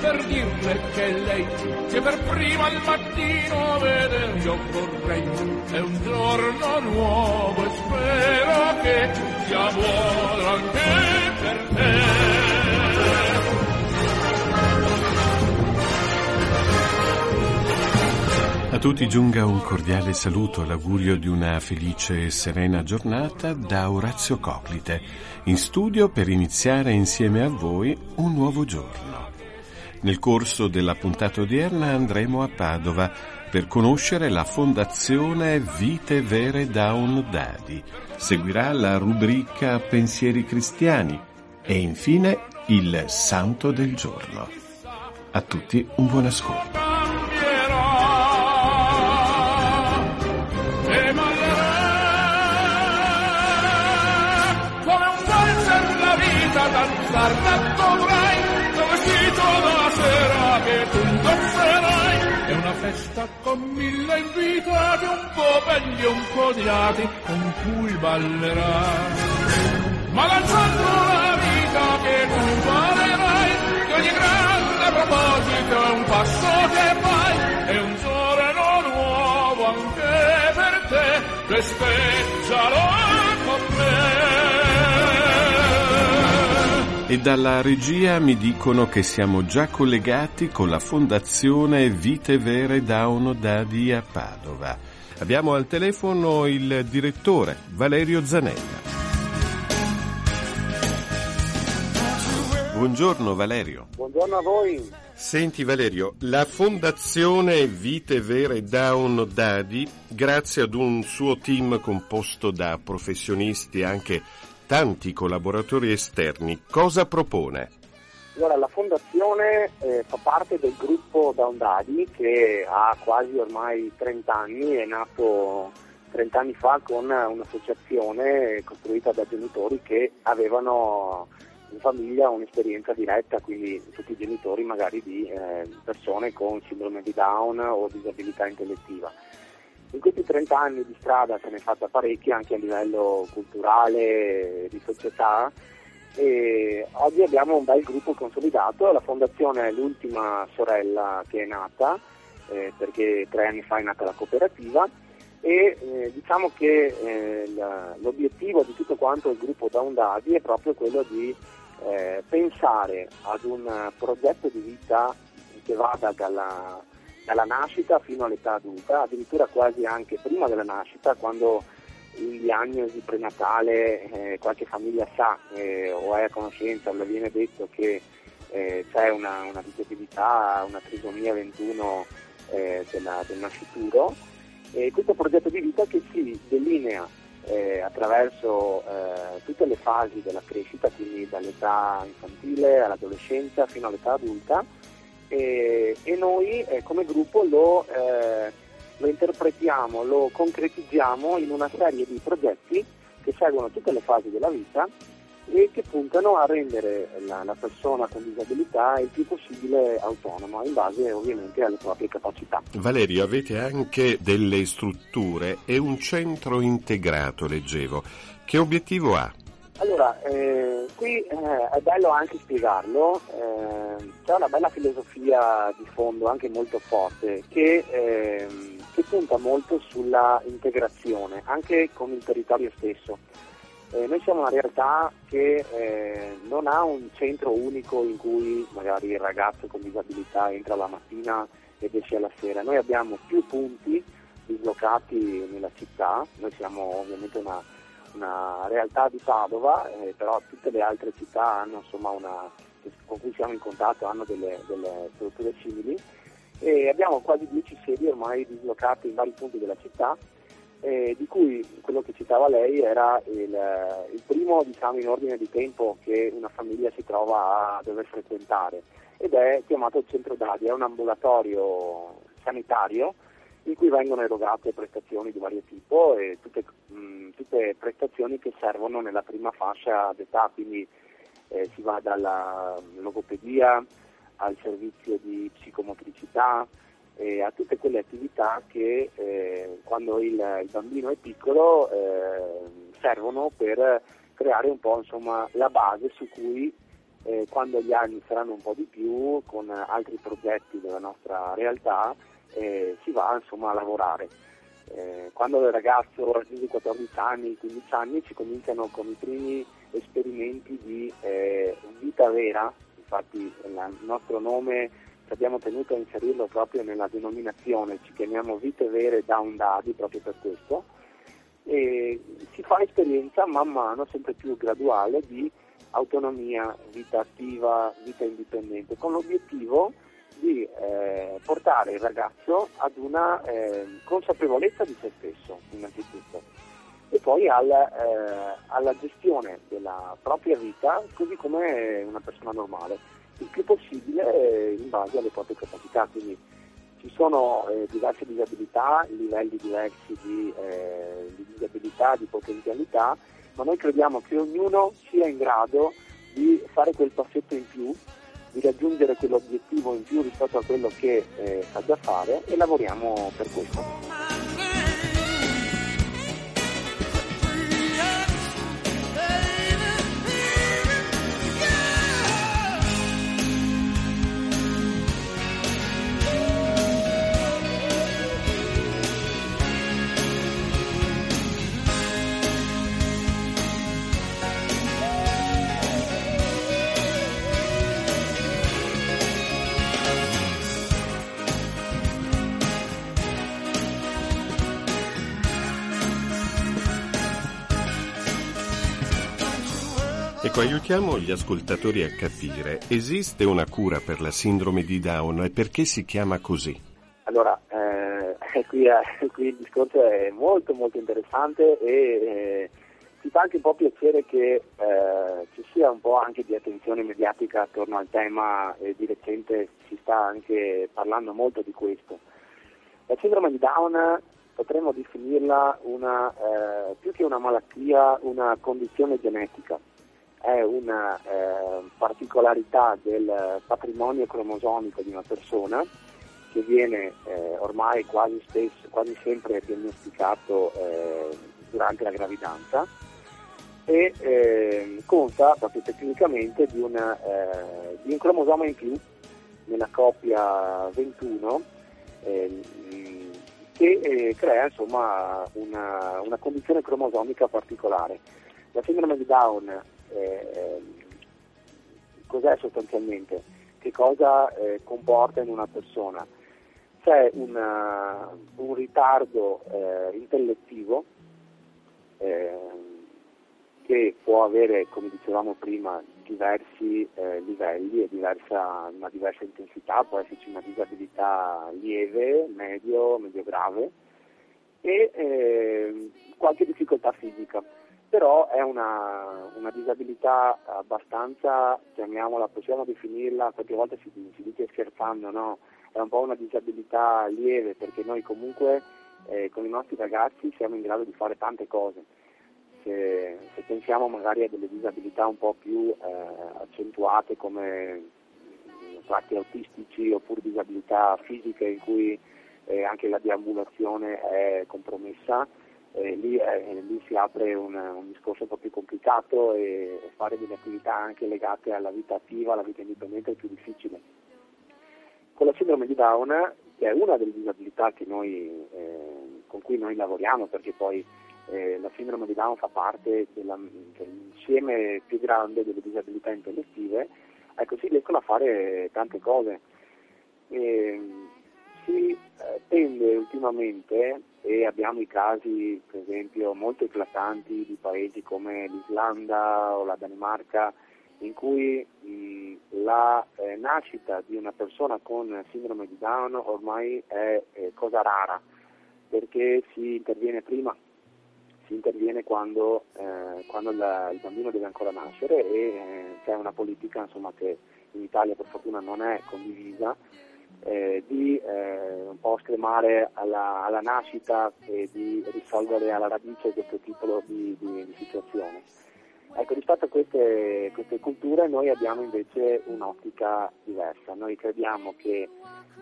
per dirle che lei che per prima al mattino veder io vorrei. È un giorno nuovo e spero che sia buono anche per te. A tutti giunga un cordiale saluto e l'augurio di una felice e serena giornata da Orazio Coclite, in studio per iniziare insieme a voi un nuovo giorno. Nel corso della puntata odierna andremo a Padova per conoscere la Fondazione Vite Vere Down Dadi. Seguirà la rubrica Pensieri Cristiani e infine il Santo del Giorno. A tutti un buon ascolto. danzar dovrai, festa con mille invitati, un po' belli un po' odiati, con cui ballerai. Ma lanciando la vita che tu imparerai, di ogni grande proposito è un passo che fai, è un giorno nuovo anche per te, festeggialo con me. E dalla regia mi dicono che siamo già collegati con la Fondazione Vite Vere Down Dadi a Padova. Abbiamo al telefono il direttore Valerio Zanella. Buongiorno Valerio. Buongiorno a voi. Senti Valerio, la Fondazione Vite Vere Down Dadi, grazie ad un suo team composto da professionisti anche tanti collaboratori esterni, cosa propone? Allora, la fondazione eh, fa parte del gruppo Down che ha quasi ormai 30 anni, è nato 30 anni fa con un'associazione costruita da genitori che avevano in famiglia un'esperienza diretta, quindi tutti i genitori magari di eh, persone con sindrome di Down o disabilità intellettiva. In questi 30 anni di strada se ne è fatta parecchia anche a livello culturale, di società e oggi abbiamo un bel gruppo consolidato, la fondazione è l'ultima sorella che è nata eh, perché tre anni fa è nata la cooperativa e eh, diciamo che eh, l'obiettivo di tutto quanto il gruppo Down Daddy è proprio quello di eh, pensare ad un progetto di vita che vada dalla dalla nascita fino all'età adulta, addirittura quasi anche prima della nascita, quando in diagnosi prenatale eh, qualche famiglia sa eh, o è a conoscenza o le viene detto che eh, c'è una, una, disabilità, una trisomia 21 eh, della, del nascituro. E questo progetto di vita che si delinea eh, attraverso eh, tutte le fasi della crescita, quindi dall'età infantile all'adolescenza fino all'età adulta, e, e noi eh, come gruppo lo, eh, lo interpretiamo, lo concretizziamo in una serie di progetti che seguono tutte le fasi della vita e che puntano a rendere la, la, persona con disabilità il più possibile autonoma in base ovviamente alle proprie capacità. Valerio, avete anche delle strutture e un centro integrato, leggevo. Che obiettivo ha? Allora, eh, qui eh, è bello anche spiegarlo, eh, c'è una bella filosofia di fondo anche molto forte che, ehm, che, punta molto sulla integrazione anche con il territorio stesso. Eh, noi siamo una realtà che eh, non ha un centro unico in cui magari il ragazzo con disabilità entra la mattina ed esce alla sera, noi abbiamo più punti dislocati nella città, noi siamo ovviamente una una realtà di Padova, eh, però tutte le altre città hanno, insomma, una, con cui siamo in contatto hanno delle, delle strutture simili. E abbiamo quasi 10 sedi ormai dislocate in vari punti della città, eh, di cui quello che citava lei era il, il primo diciamo, in ordine di tempo che una famiglia si trova a dover frequentare ed è chiamato centro Dadi, è un ambulatorio sanitario in cui vengono erogate prestazioni di vario tipo e tutte, mh, tutte prestazioni che servono nella prima fascia d'età, quindi eh, si va dalla logopedia al servizio di psicomotricità e a tutte quelle attività che eh, quando il, il, bambino è piccolo eh, servono per creare un po' insomma, la base su cui eh, quando gli anni saranno un po' di più con altri progetti della nostra realtà eh, si va insomma, a lavorare. Eh, quando il ragazzo raggiunge 14 anni, 15 anni si cominciano con i primi esperimenti di eh, vita vera, infatti il nostro nome ci abbiamo tenuto a inserirlo proprio nella denominazione, ci chiamiamo vite vere down daddy proprio per questo, e si fa esperienza man mano sempre più graduale di autonomia, vita attiva, vita indipendente, con l'obiettivo di eh, portare il ragazzo ad una eh, consapevolezza di se stesso innanzitutto e poi al, eh, alla gestione della propria vita così come una persona normale, il più possibile in base alle proprie capacità. Quindi ci sono eh, diverse disabilità, livelli diversi di, eh, di disabilità, di potenzialità, ma noi crediamo che ognuno sia in grado di fare quel passetto in più di raggiungere quell'obiettivo in più rispetto a quello che eh, sa già fare e lavoriamo per questo. Ecco, aiutiamo gli ascoltatori a capire, esiste una cura per la sindrome di Down e perché si chiama così? Allora, eh, qui, eh, qui, il discorso è molto molto interessante e eh, fa anche un po' piacere che eh, ci sia un po' anche di attenzione mediatica attorno al tema e di recente si sta anche parlando molto di questo. La sindrome di Down potremmo definirla una, eh, più che una malattia, una condizione genetica è una eh, particolarità del patrimonio cromosomico di una persona che viene eh, ormai quasi, spesso, quasi, sempre diagnosticato eh, durante la gravidanza e eh, consta proprio tecnicamente di, una, eh, di, un cromosoma in più nella coppia 21 ehm, che crea insomma una, una condizione cromosomica particolare. La sindrome di Down eh, cos'è sostanzialmente? Che cosa eh, comporta in una persona? C'è una, un ritardo eh, intellettivo eh, che può avere, come dicevamo prima, diversi eh, livelli e diversa, una diversa intensità, può esserci una disabilità lieve, medio, medio grave e eh, qualche difficoltà fisica però è una, una, disabilità abbastanza, chiamiamola, possiamo definirla, qualche volta si, si dice scherzando, no? È un po' una disabilità lieve perché noi comunque eh, con i nostri ragazzi siamo in grado di fare tante cose. Se, se pensiamo magari a delle disabilità un po' più eh, accentuate come tratti autistici oppure disabilità fisiche in cui eh, anche la deambulazione è compromessa, eh, lì, eh, lì, si apre un, un, discorso un po' più complicato e, fare delle attività anche legate alla vita attiva, alla vita indipendente è più difficile. Con la sindrome di Down, che è una delle disabilità noi, eh, con cui noi lavoriamo, perché poi eh, la sindrome di Down fa parte della, dell'insieme più grande delle disabilità intellettive, ecco, si riescono a fare tante cose. E, si eh, tende ultimamente, e abbiamo i casi per esempio molto eclatanti di paesi come l'Islanda o la Danimarca, in cui mh, la eh, nascita di una persona con sindrome di Down ormai è eh, cosa rara, perché si interviene prima, si interviene quando, eh, quando la, il bambino deve ancora nascere e eh, c'è una politica insomma, che in Italia per fortuna non è condivisa eh, di eh, un po' scremare alla, alla, nascita e di risolvere alla radice questo tipo di, di, di situazione. Ecco, rispetto a queste, queste, culture noi abbiamo invece un'ottica diversa, noi crediamo che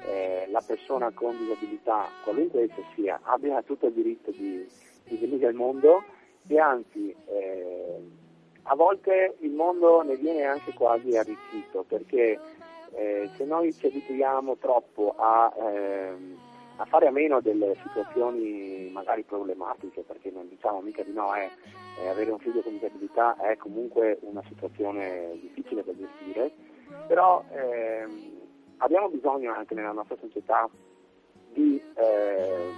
eh, la persona con disabilità, qualunque essa sia, abbia tutto il diritto di, di venire al mondo e anzi eh, a volte il mondo ne viene anche quasi arricchito perché eh, se noi ci abituiamo troppo a, ehm, a, fare a meno delle situazioni magari problematiche, perché non diciamo mica di no, eh, eh, avere un figlio con disabilità è comunque una situazione difficile da gestire, però ehm, abbiamo bisogno anche nella nostra società di, ehm,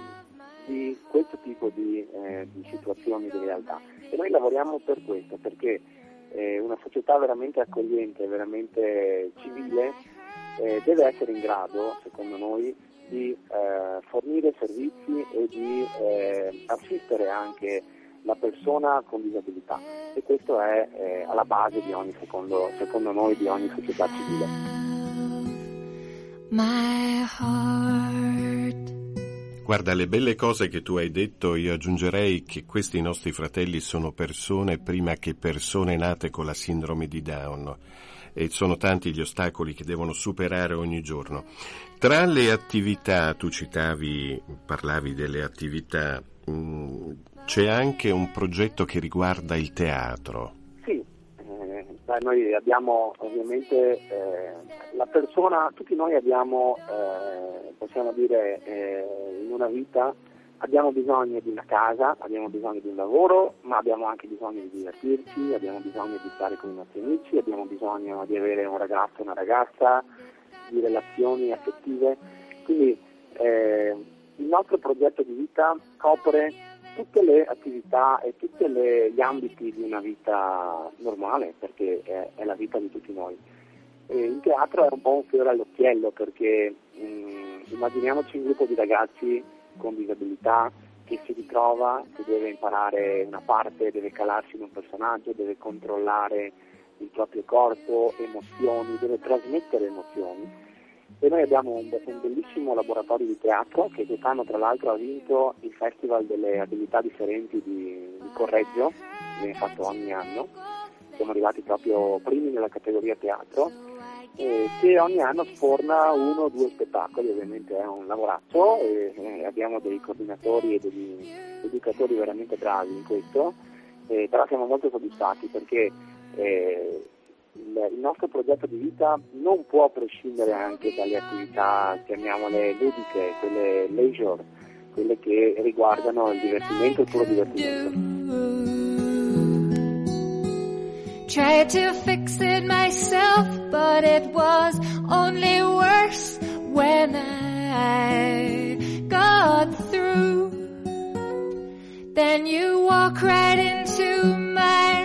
di questo tipo di, eh, di situazioni di realtà. E noi lavoriamo per questo, perché eh, una società veramente accogliente, veramente civile, eh, deve essere in grado, secondo noi, di eh, fornire servizi e di eh, assistere anche la persona con disabilità e questo è eh, alla base di ogni, secondo, secondo noi, di ogni società civile. Guarda, le belle cose che tu hai detto, io aggiungerei che questi nostri fratelli sono persone prima che persone nate con la sindrome di Down e sono tanti gli ostacoli che devono superare ogni giorno. Tra le attività, tu citavi, parlavi delle attività, mm, c'è anche un progetto che riguarda il teatro. Sì, eh, noi abbiamo ovviamente eh, la persona, tutti noi abbiamo, eh, possiamo dire, eh, in una vita abbiamo bisogno di una casa, abbiamo bisogno di un lavoro, ma abbiamo anche bisogno di divertirci, abbiamo bisogno di stare con i nostri amici, abbiamo bisogno di avere un ragazzo, una ragazza, di relazioni affettive. Quindi eh, il nostro progetto di vita copre tutte le attività e tutti gli ambiti di una vita normale, perché è, è la vita di tutti noi. E il teatro è un po' un fiore all'occhiello perché mh, mm, immaginiamoci un gruppo di ragazzi con disabilità che si ritrova, che deve imparare una parte, deve calarsi in un personaggio, deve controllare il proprio corpo, emozioni, deve trasmettere emozioni. E noi abbiamo un, un bellissimo laboratorio di teatro che quest'anno tra l'altro ha vinto il Festival delle abilità differenti di, di Correggio, viene fatto ogni anno. Siamo arrivati proprio primi nella categoria teatro eh, che ogni anno sforna uno o due spettacoli, ovviamente è un lavoraccio e, eh, abbiamo dei coordinatori e degli educatori veramente bravi in questo, eh, però siamo molto soddisfatti perché eh, il, nostro progetto di vita non può prescindere anche dalle attività, chiamiamole ludiche, quelle leisure, quelle che riguardano il divertimento, il puro divertimento. Tried to fix it myself, but it was only worse when I got through. Then you walk right into my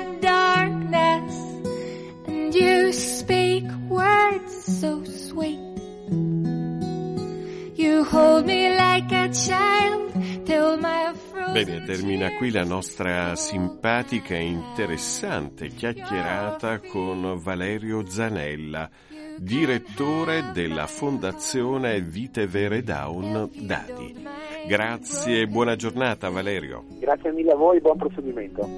sweet. You hold me like a child till my Bene, termina qui la nostra simpatica e interessante chiacchierata con Valerio Zanella, direttore della Fondazione Vite Vere Down Dadi. Grazie e buona giornata Valerio. Grazie mille a voi, buon proseguimento.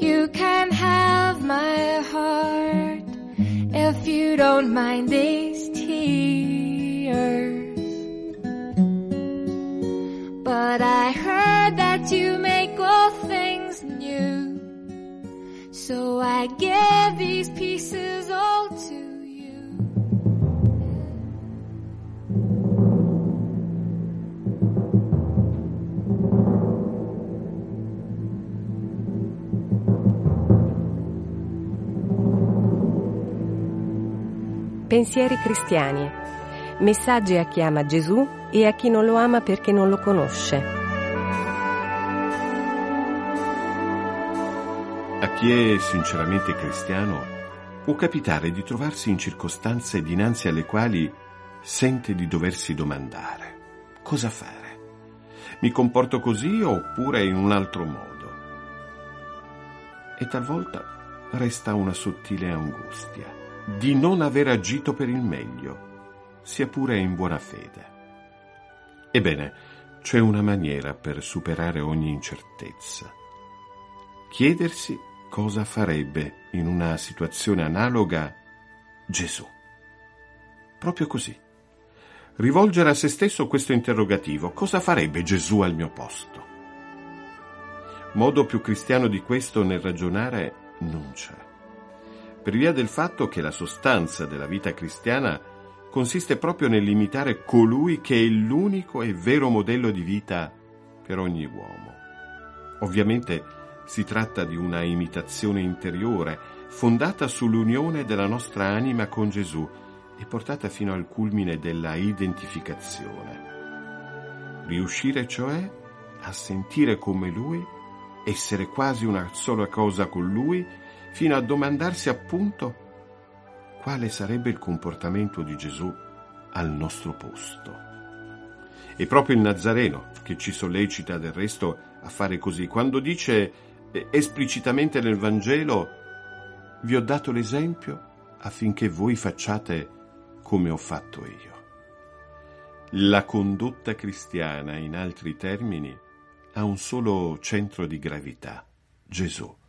You can have my heart if you don't mind these tears. But I heard that you make all things new. So I give these pieces all to Pensieri cristiani. Messaggi a chi ama Gesù e a chi non lo ama perché non lo conosce. A chi è sinceramente cristiano può capitare di trovarsi in circostanze dinanzi alle quali sente di doversi domandare cosa fare. Mi comporto così oppure in un altro modo? E talvolta resta una sottile angustia di non aver agito per il meglio sia pure in buona fede. Ebbene, c'è una maniera per superare ogni incertezza. Chiedersi cosa farebbe in una situazione analoga Gesù. Proprio così. Rivolgere a se stesso questo interrogativo, cosa farebbe Gesù al mio posto? Modo più cristiano di questo nel ragionare non c'è. Per via del fatto che la sostanza della vita cristiana consiste proprio nell'imitare colui che è l'unico e vero modello di vita per ogni uomo. Ovviamente si tratta di una imitazione interiore, fondata sull'unione della nostra anima con Gesù e portata fino al culmine della identificazione. Riuscire cioè a sentire come Lui, essere quasi una sola cosa con Lui, fino a domandarsi appunto quale sarebbe il comportamento di Gesù al nostro posto. È proprio il Nazareno che ci sollecita del resto a fare così. Quando dice eh, esplicitamente nel Vangelo, vi ho dato l'esempio affinché voi facciate come ho fatto io. La condotta cristiana, in altri termini, ha un solo centro di gravità, Gesù.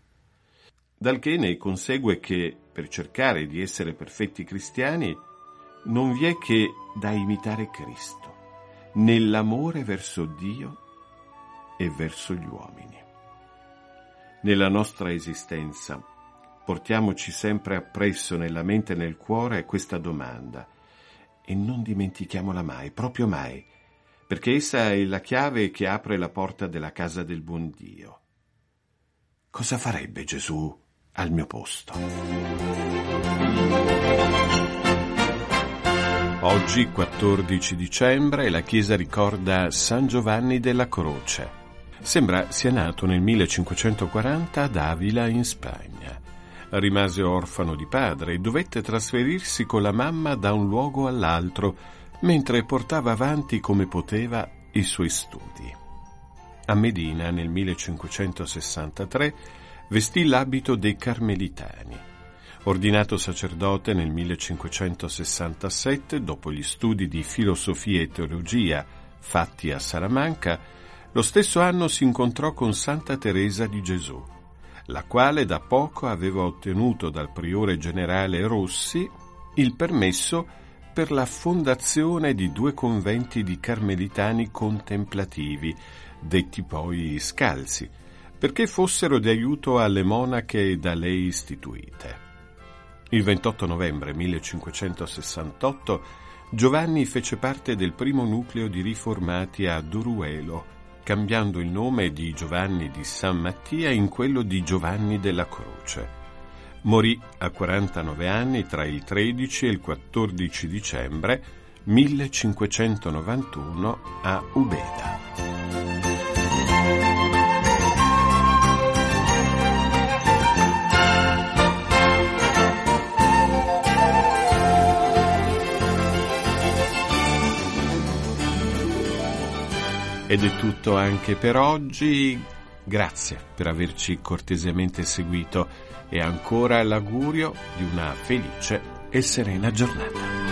Dal che ne consegue che, per cercare di essere perfetti cristiani, non vi è che da imitare Cristo, nell'amore verso Dio e verso gli uomini. Nella nostra esistenza portiamoci sempre appresso nella mente e nel cuore questa domanda e non dimentichiamola mai, proprio mai, perché essa è la chiave che apre la porta della casa del buon Dio. Cosa farebbe Gesù al mio posto. Oggi, 14 dicembre, la chiesa ricorda San Giovanni della Croce. Sembra sia nato nel 1540 ad Avila, in Spagna. Rimase orfano di padre e dovette trasferirsi con la mamma da un luogo all'altro, mentre portava avanti come poteva i suoi studi. A Medina, nel 1563, vestì l'abito dei Carmelitani. Ordinato sacerdote nel 1567, dopo gli studi di filosofia e teologia fatti a Salamanca, lo stesso anno si incontrò con Santa Teresa di Gesù, la quale da poco aveva ottenuto dal priore generale Rossi il permesso per la fondazione di due conventi di carmelitani contemplativi, detti poi scalzi, perché fossero di aiuto alle monache da lei istituite. Il 28 novembre 1568 Giovanni fece parte del primo nucleo di riformati a Duruelo, cambiando il nome di Giovanni di San Mattia in quello di Giovanni della Croce. Morì a 49 anni tra il 13 e il 14 dicembre 1591 a Ubeda. Ed è tutto anche per oggi. Grazie per averci cortesemente seguito e ancora l'augurio di una felice e serena giornata.